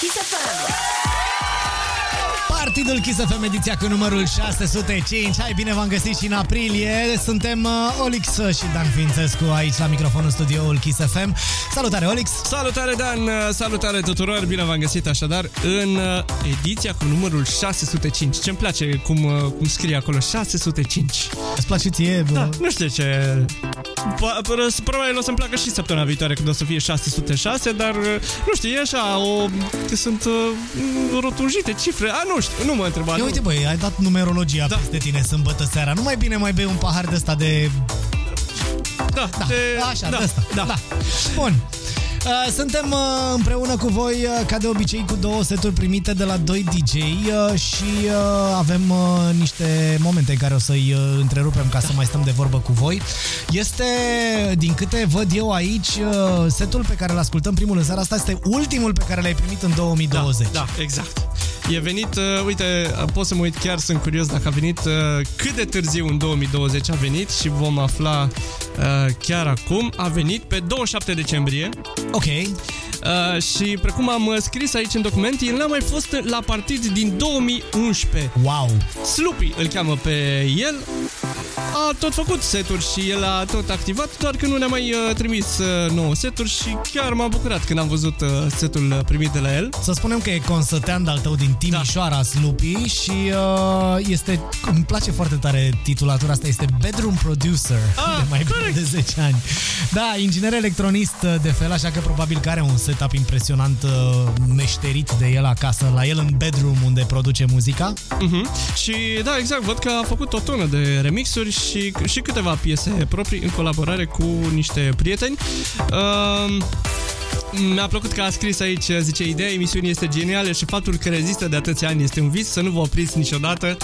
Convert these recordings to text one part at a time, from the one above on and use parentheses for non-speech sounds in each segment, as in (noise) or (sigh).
Kiss FM. Partidul Kiss FM ediția cu numărul 605. Hai bine v-am găsit și în aprilie. Suntem uh, Olix și Dan Fințescu aici la microfonul studioul Kiss FM. Salutare Olix! Salutare Dan, salutare tuturor, bine v-am găsit așadar în uh, ediția cu numărul 605. Ce-mi place cum, uh, cum scrie acolo, 605. Îți place ție? Bă? Da, nu știu ce... Po- Probabil o să-mi placă și săptămâna viitoare când o să fie 606, dar uh, nu știu, e așa, o, că sunt uh, rotunjite cifre. A, nu știu, nu mă întreba. Ia nu. uite băi, ai dat numerologia Da. peste tine sâmbătă seara. Nu mai bine mai bei un pahar de ăsta de... Da, Da, de, așa, da, de ăsta. Da. da. Bun. Uh, Suntem uh, împreună cu voi, uh, ca de obicei, cu două seturi primite de la doi DJ uh, și uh, avem uh, niște momente în care o să-i uh, întrerupem ca să mai stăm de vorbă cu voi. Este, din câte văd eu aici, uh, setul pe care îl ascultăm primul în seara asta este ultimul pe care l-ai primit în 2020. Da, da, exact. E venit, uh, uite, uh, pot să mă uit, chiar sunt curios dacă a venit, uh, cât de târziu în 2020 a venit și vom afla uh, chiar acum. A venit pe 27 decembrie Ok. uh, și precum am uh, scris aici în document, el n-a mai fost la partid din 2011. Wow. Sloopy îl cheamă pe el. A tot făcut seturi și el a tot activat, doar că nu ne-a mai uh, trimis uh, nouă seturi și chiar m-am bucurat când am văzut uh, setul uh, primit de la el. Să spunem că e consătean al tău din Timișoara, da. Slupi, și uh, este, îmi place foarte tare titulatura asta, este Bedroom Producer Ah, de mai bine corect. de 10 ani. Da, inginer electronist uh, de fel, așa că probabil că are un setup impresionant uh, meșterit de el acasă, la el în bedroom unde produce muzica. Mhm. Și da, exact, văd că a făcut o tonă de remixuri și, și câteva piese proprii în colaborare cu niște prieteni. Um, mi-a plăcut că a scris aici, zice, ideea emisiunii este genială și faptul că rezistă de atâția ani este un vis, să nu vă opriți niciodată.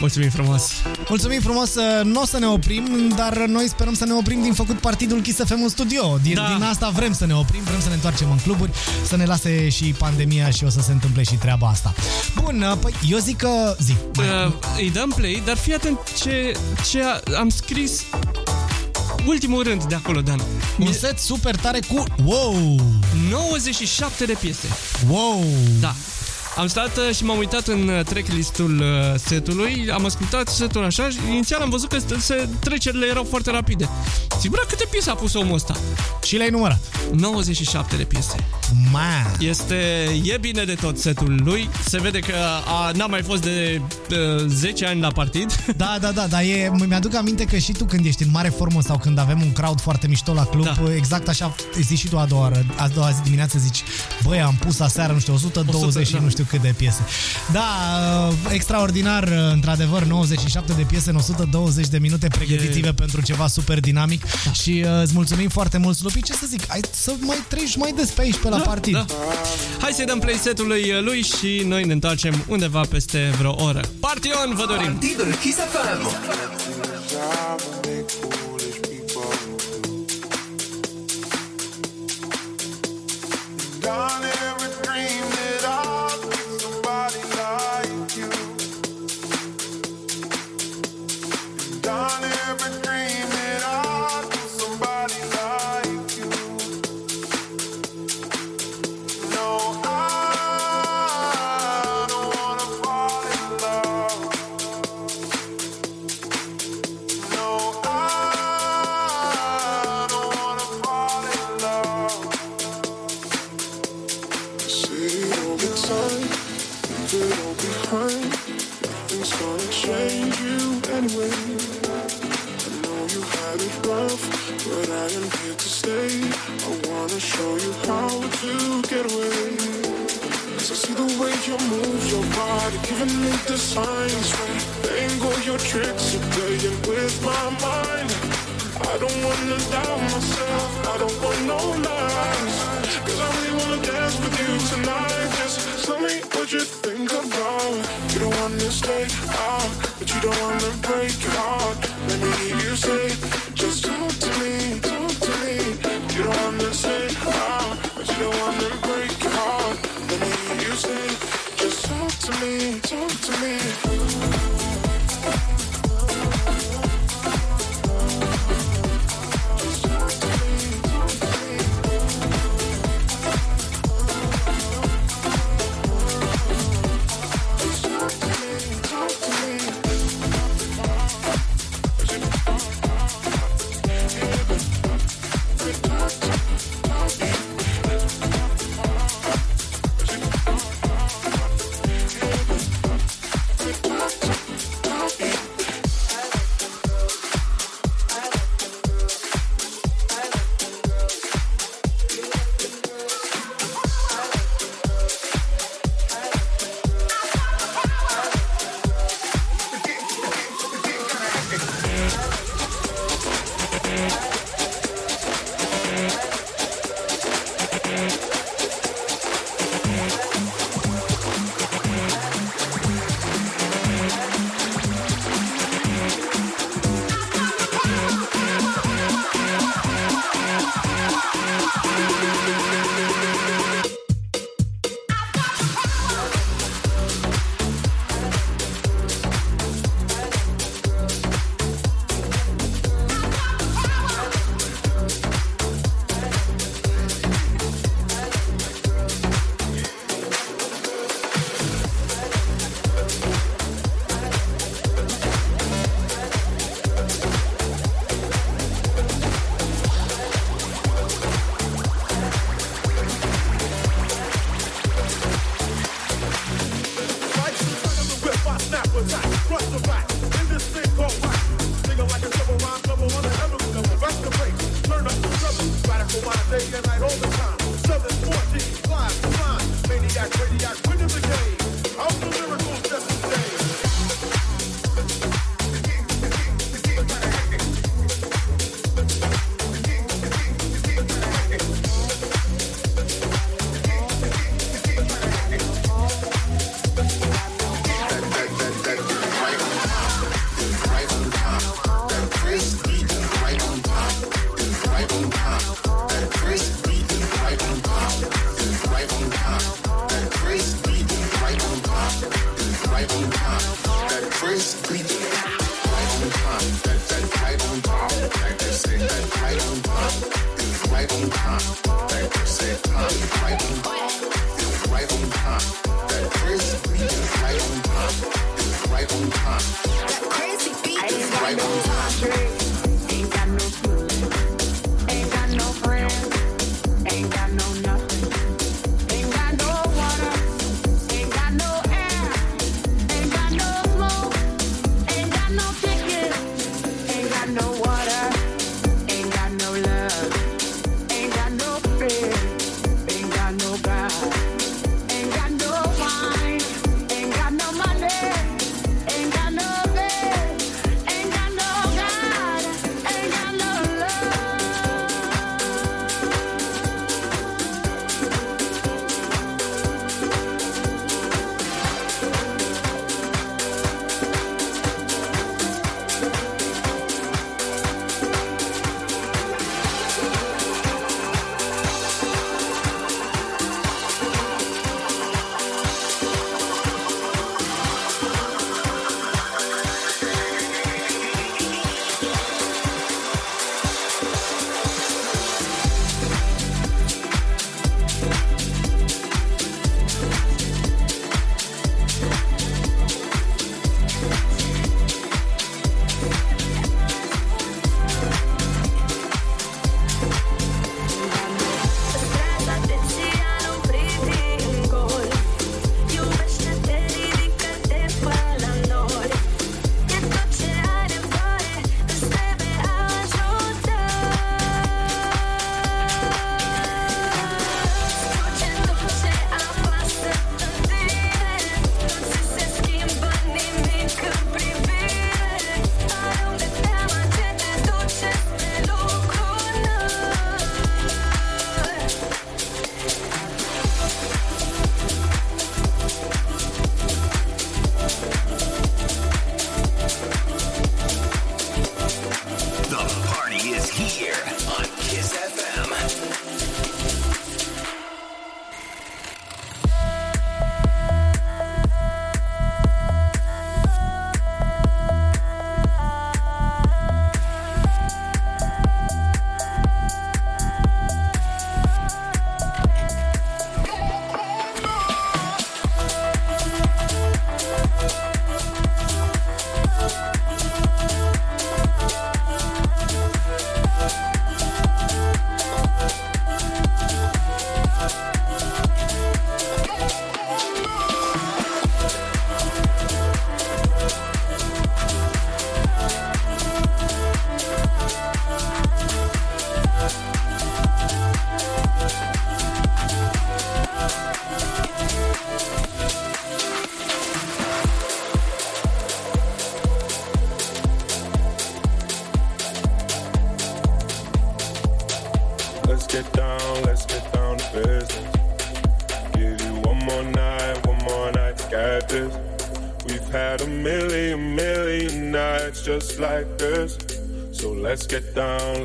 Mulțumim frumos! Mulțumim frumos, uh, nu o să ne oprim, dar noi sperăm să ne oprim din făcut partidul Kiss FM în studio. Din, Da. din asta vrem să ne oprim, vrem să ne întoarcem în cluburi, să ne lase și pandemia și o să se întâmple și treaba asta. Bun, uh, păi eu zic că... Zi. Uh, îi dăm play, dar fii atent ce, ce a- am scris ultimul rând de acolo, Dan. Un set super tare cu... Wow! 97 de piese. Wow! Da. Am stat uh, și m-am uitat în uh, tracklistul uh, setului, am ascultat setul așa și inițial am văzut că st- se, trecerile erau foarte rapide. Zic, bă, câte piese a pus omul ăsta? Și le-ai numărat. 97 de piese. Ma! Este, e bine de tot setul lui, se vede că a, n-a mai fost de uh, 10 ani la partid. (laughs) Da, da, da, dar e, mi-aduc aminte că și tu când ești în mare formă sau când avem un crowd foarte mișto la club, Da. exact așa zici și tu a doua, oră, a doua zi dimineață zici, băi, am pus aseară, nu știu, 120 100, și da. nu știu cât de piese. Da, uh, extraordinar, uh, într-adevăr, 97 de piese în 120 de minute, pregătiți-vă E- pentru ceva super dinamic și uh, îți mulțumim foarte mult, Slupi, ce să zic, hai să mai treci mai des pe aici, pe la partid. Da. Hai să-i dăm play setului uh, lui și noi ne întoarcem undeva peste vreo oră. Partion, vă dorim! Partidul Kiss FM. Done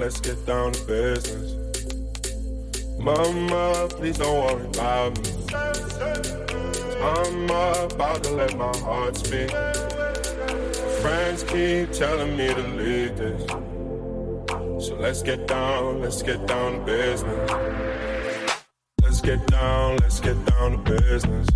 let's get down to business. Mama, please don't worry about me. I'm about to let my heart speak. Friends keep telling me to leave this. So let's get down, let's get down to business. Let's get down, let's get down to business.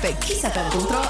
Pe kissfm.ro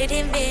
waiting, baby.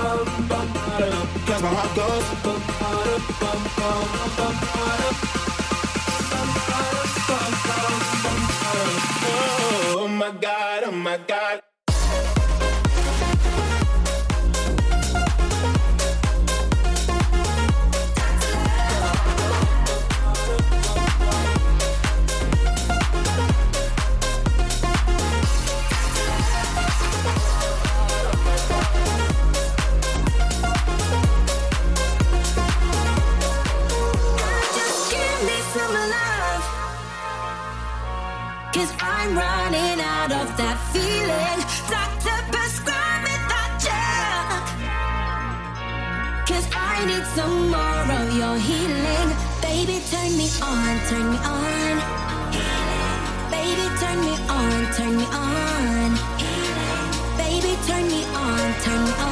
Cause my heart goes out of that feeling. Doctor, prescribe me that gel. Cause I need some more of your healing. Baby, turn me on, turn me on. Baby, turn me on, turn me on. Baby, turn me on, turn me on.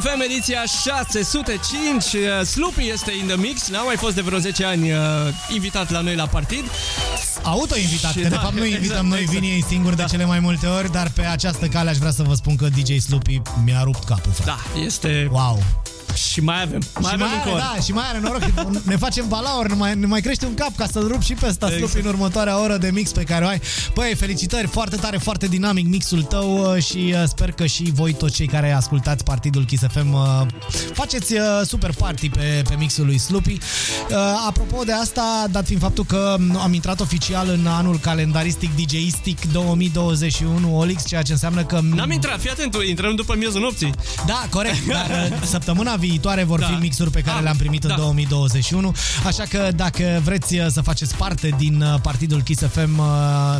FM, ediția 605. Uh, Sloopy este in the mix. N-a mai fost de vreo 10 ani uh, invitat la noi la partid. Auto-invitat, Și că de da, fapt nu invităm exact, noi, exact. vine ei singur de cele mai multe ori, dar pe această cale aș vrea să vă spun că DJ Sloopy mi-a rupt capul, frate. Da, este Wow. Și mai avem. Mai și avem mai încă are, o da, și mai are noroc că ne facem balaur, ne mai, ne mai crește un cap ca să-l rup și pe ăsta Exact. exact. în următoarea oră de mix pe care o ai. Băi, felicitări, foarte tare, foarte dinamic mixul tău uh, și uh, sper că și voi toți cei care ascultați partidul Kiss FM uh, faceți uh, super party pe, pe mixul lui Sloopy. Uh, Apropo de asta, dat fiind faptul că mm, am intrat oficial în anul calendaristic DJistic 2021 Olix, ceea ce înseamnă că... N-am intrat, fii atent, intrăm după miezul nopții. Da, corect, (laughs) dar uh, săptămâna viitoare vor Da. fi mixuri pe care Ah, le-am primit în da. 2021, așa că dacă vreți uh, să faceți parte din uh, partidul Kiss FM uh,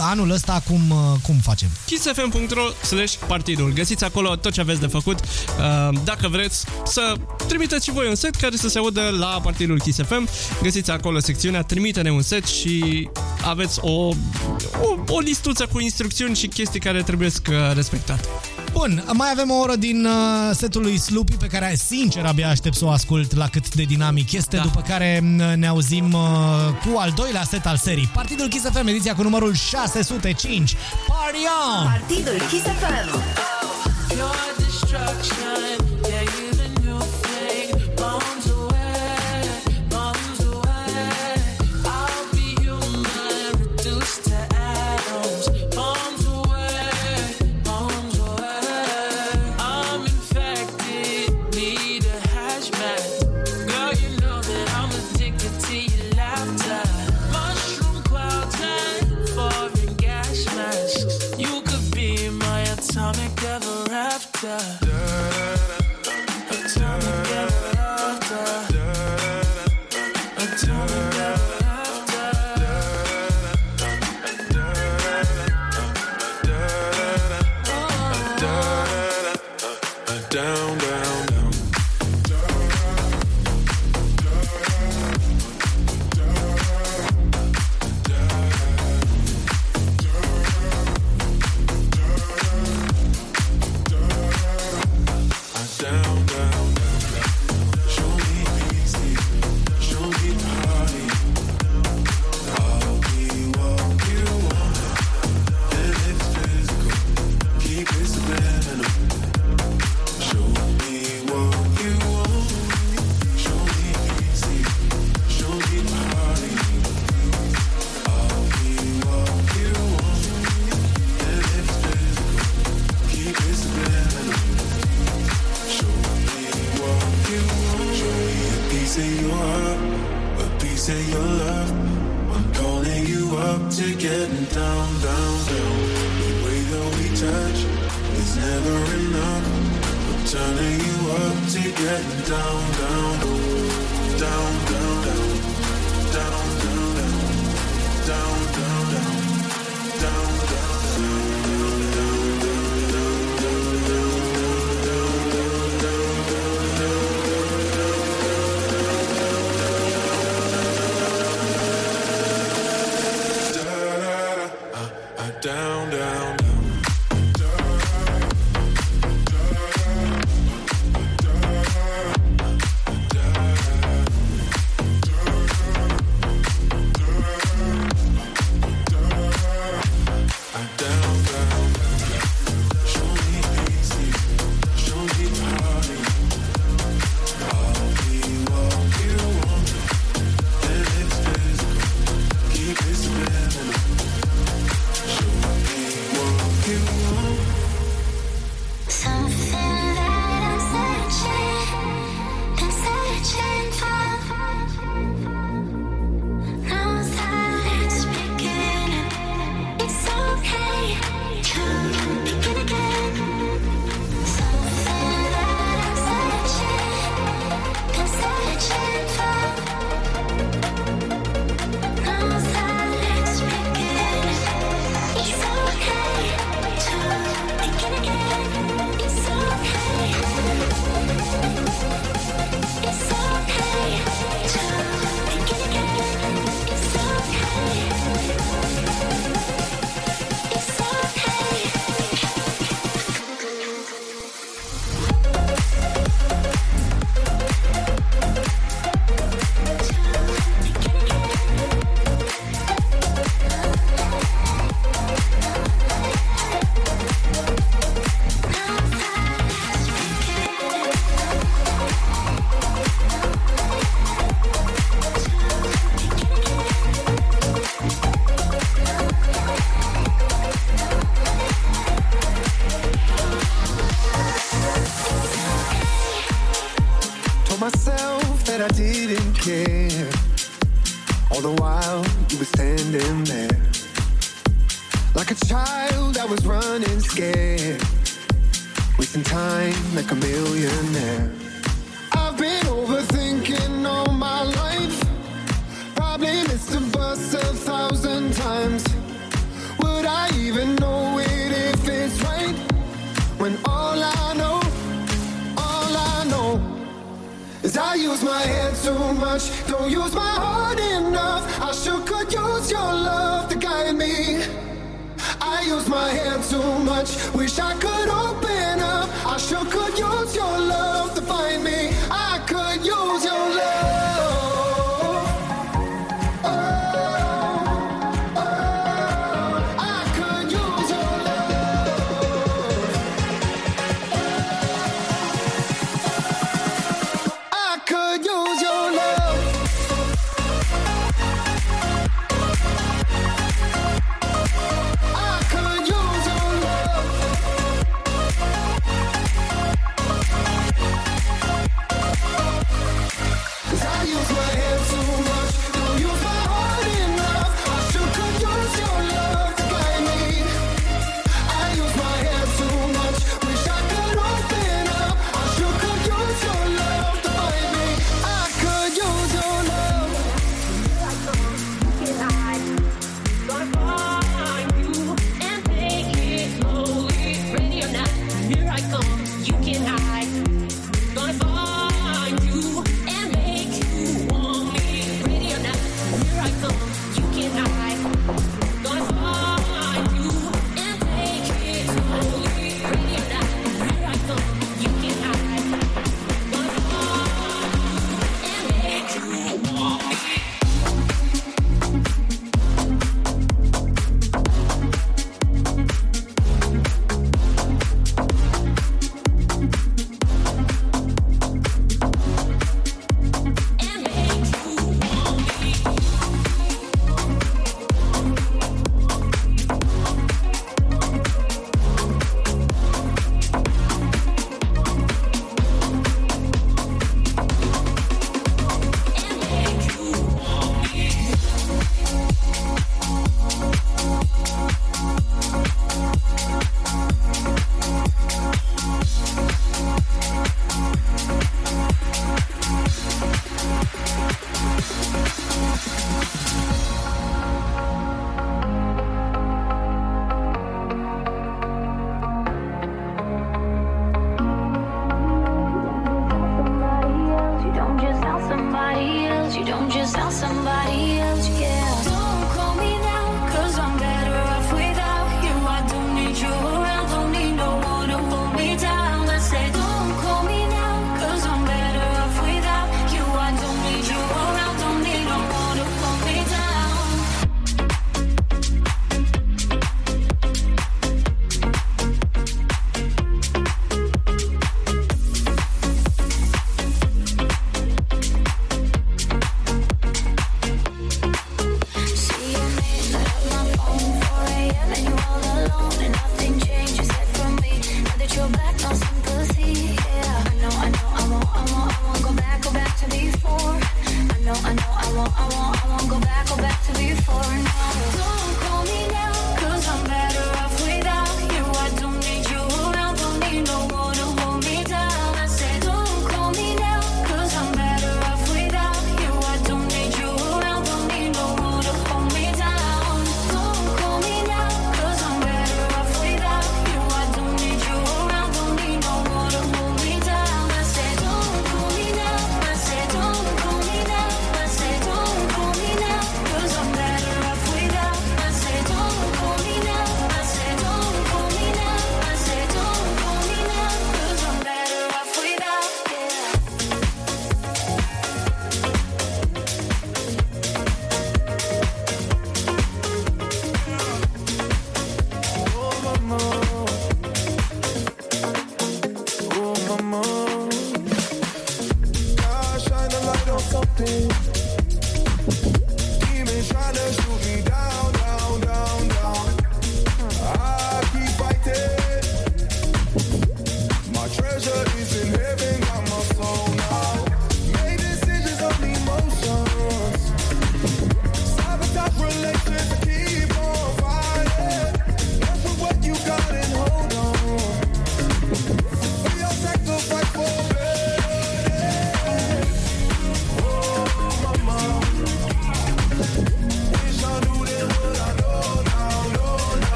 anul ăsta, cum, uh, cum facem? kissfm.ro slash partidul. Găsiți acolo tot ce aveți de făcut. Uh, Dacă vreți să trimiteți și voi un set care să se audă la partidul Kiss FM, găsiți acolo secțiunea Trimite-ne un set și aveți o, o, o listuță cu instrucțiuni și chestii care trebuie să respectate. Bun, mai avem o oră din uh, setul lui Sloopy pe care sincer abia aștept să o ascult la cât de dinamic este, da. după care m, ne auzim uh, cu al doilea set al serii. Partidul Kiss FM, ediția cu numărul 605. Party on! Partidul Kiss FM. Your destruction,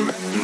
Mm-hmm.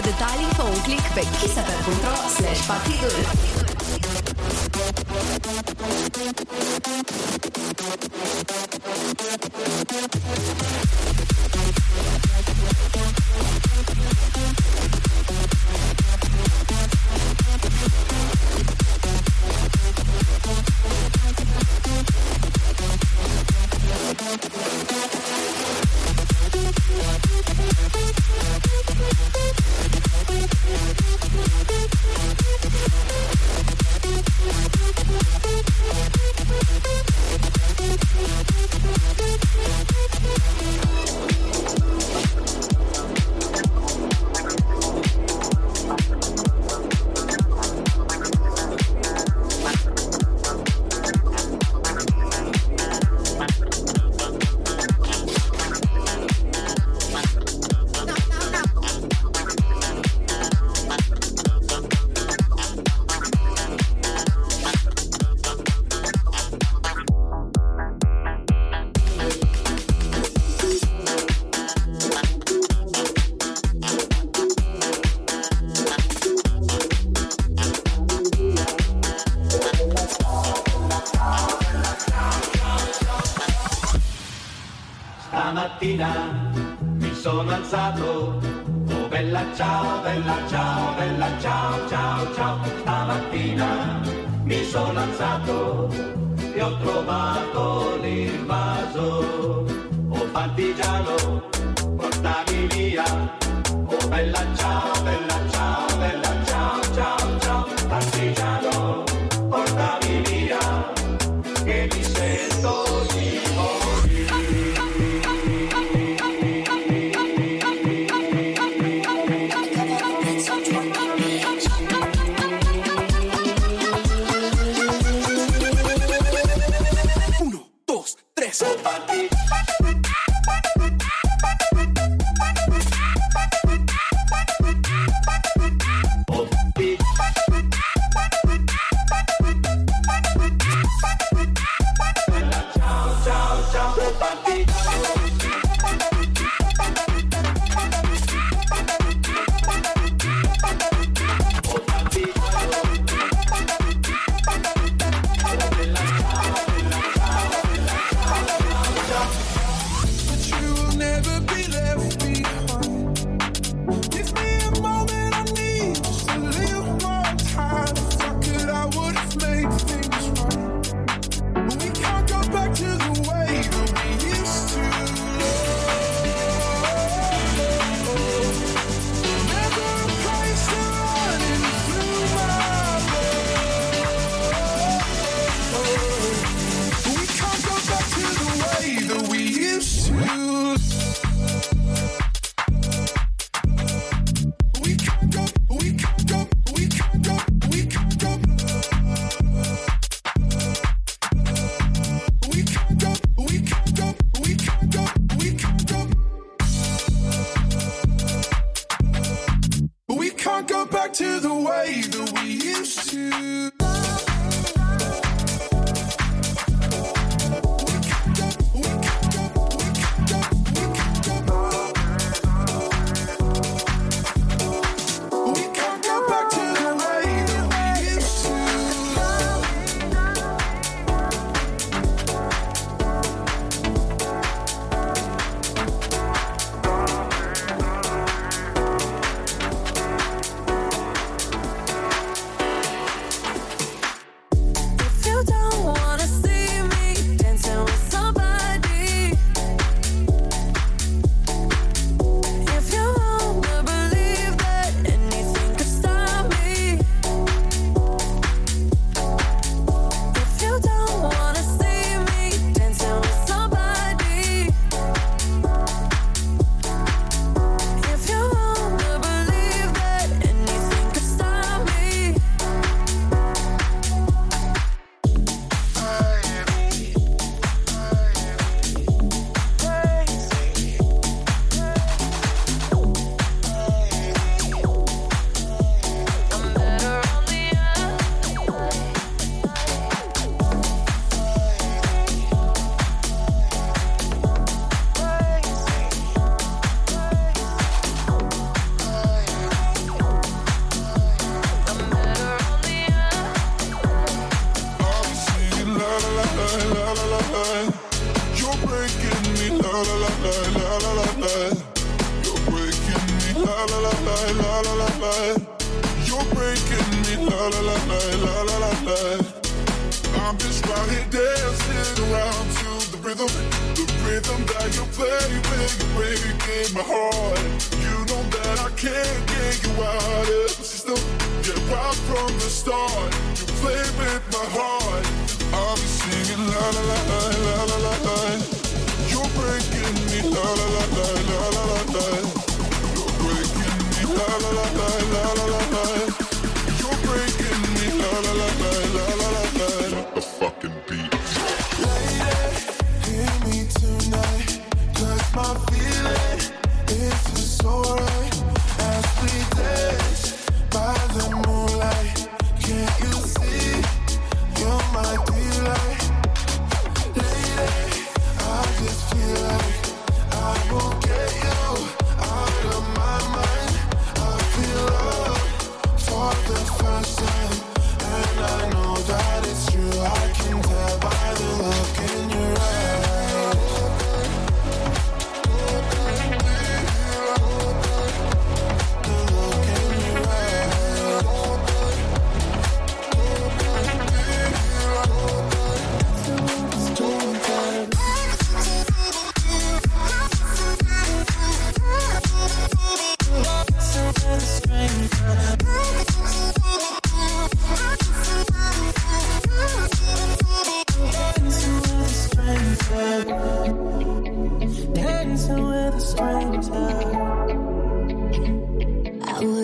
Pentru mai multe detalii, fă un click pe kissfm.ro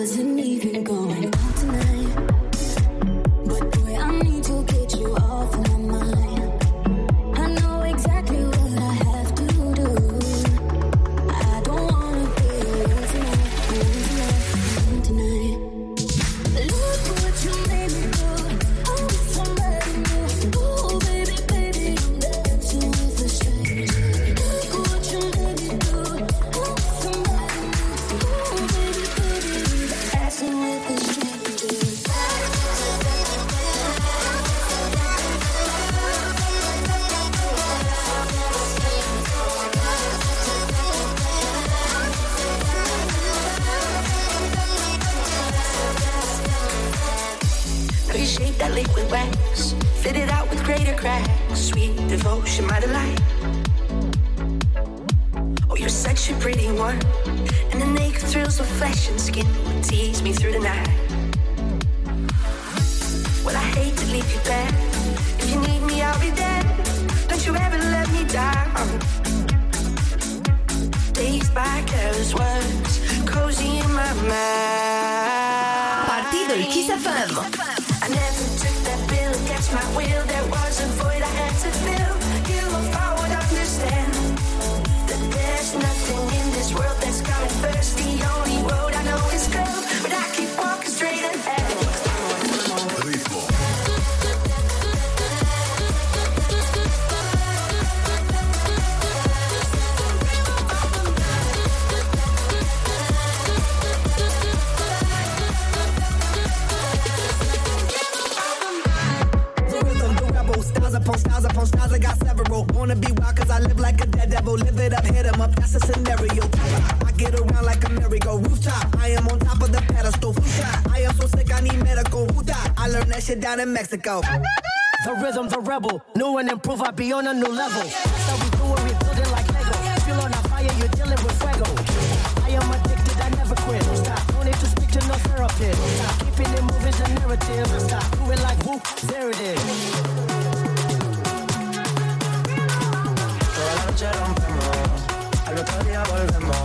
wasn't even going. down in Mexico. The rhythm, the rebel. New and improved, I be on a new level. So we do it, we build it like Lego. Feel on a fire, you're dealing with fuego. I am addicted, I never quit. Stop, no need to speak to no therapist. Stop, keeping it moving, the narrative. Stop, do it like whoop, there it is. Toda la noche rompemos, al otro día volvemos.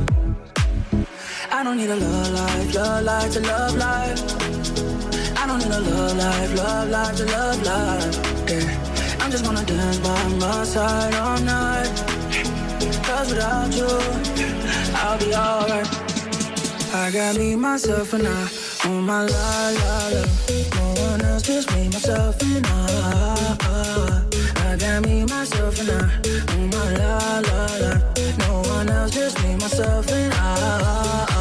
Need a love life, love life to love life. I don't need a love life, love life to love life. Yeah. I'm just gonna dance by my side all night. Cause without you, I'll be alright. I got me, myself, and I on my la la la. No one else, just me, myself, and I. I got me, myself, and I on my la la la. No one else, just me, myself, and I.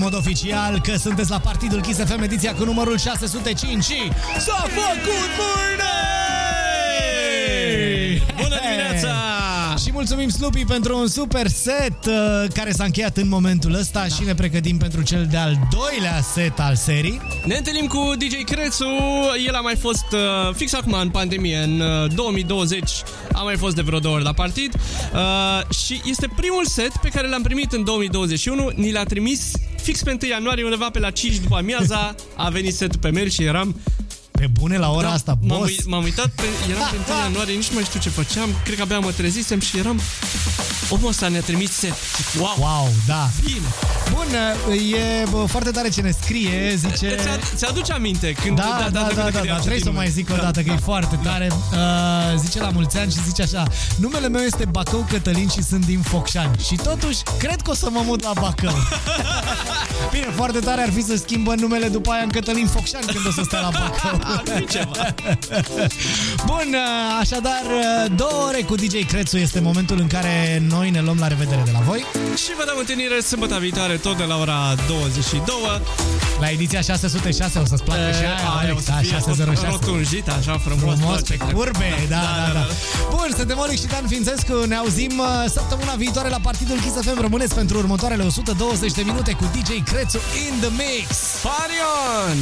mod oficial că sunteți la Partidul Kiss FM ediția cu numărul 605 și s-a făcut mâine! Bună dimineața! Și mulțumim Slupi pentru un super set uh, care s-a încheiat în momentul ăsta și ne pregătim pentru cel de-al doilea set al serii. Ne întâlnim cu DJ Crețu, el a mai fost uh, fix acum în pandemie, în uh, 2020, a mai fost de vreo două ori la partid uh, și este primul set pe care l-am primit în 2021, ni l-a trimis fix pe 1 ianuarie, undeva pe la 5 după amiaza, a venit setul pe mail și eram Pe bune la ora Da, asta, m-am, boss. uit- m-am uitat, pe, eram pe 1 ianuarie, nici nu mai știu ce făceam, cred că abia mă trezisem și eram... Omul ăsta ne-a trimis set. Zic, Wow! Wow, da. Bine! Bun, e bă, foarte tare ce ne scrie, zice... Ți- Ți-aduce aminte când... Da, da, da, da, da, da, trebuie să o mai zic o dată, că e foarte tare. Uh, zice la mulți ani și zice așa, numele meu este Bacău Cătălin și sunt din Focșani. Și totuși, cred că o să mă mut la Bacău. (laughs) Bine, foarte tare ar fi să schimbă numele după aia în Cătălin Focșani când o să stea la Bacău. (laughs) (laughs) Bun, uh, așadar, uh, două ore cu DJ Crețu este momentul în care noi ne luăm la revedere de la voi. Și vă dăm întâlnire sâmbătă viitoare, tot de la ora 22. La ediția 606 o să-ți placă și aia, aia o Alex, să da, fie 606. rotunjită, așa frumos. Frumos, tot pe ce- curbe, da, da, da. Bun, suntem Olic și Dan Fințescu, ne auzim uh, săptămâna viitoare la Partidul Kiss FM. Rămâneți pentru următoarele 120 de minute cu DJ Crețu in the mix. Party on!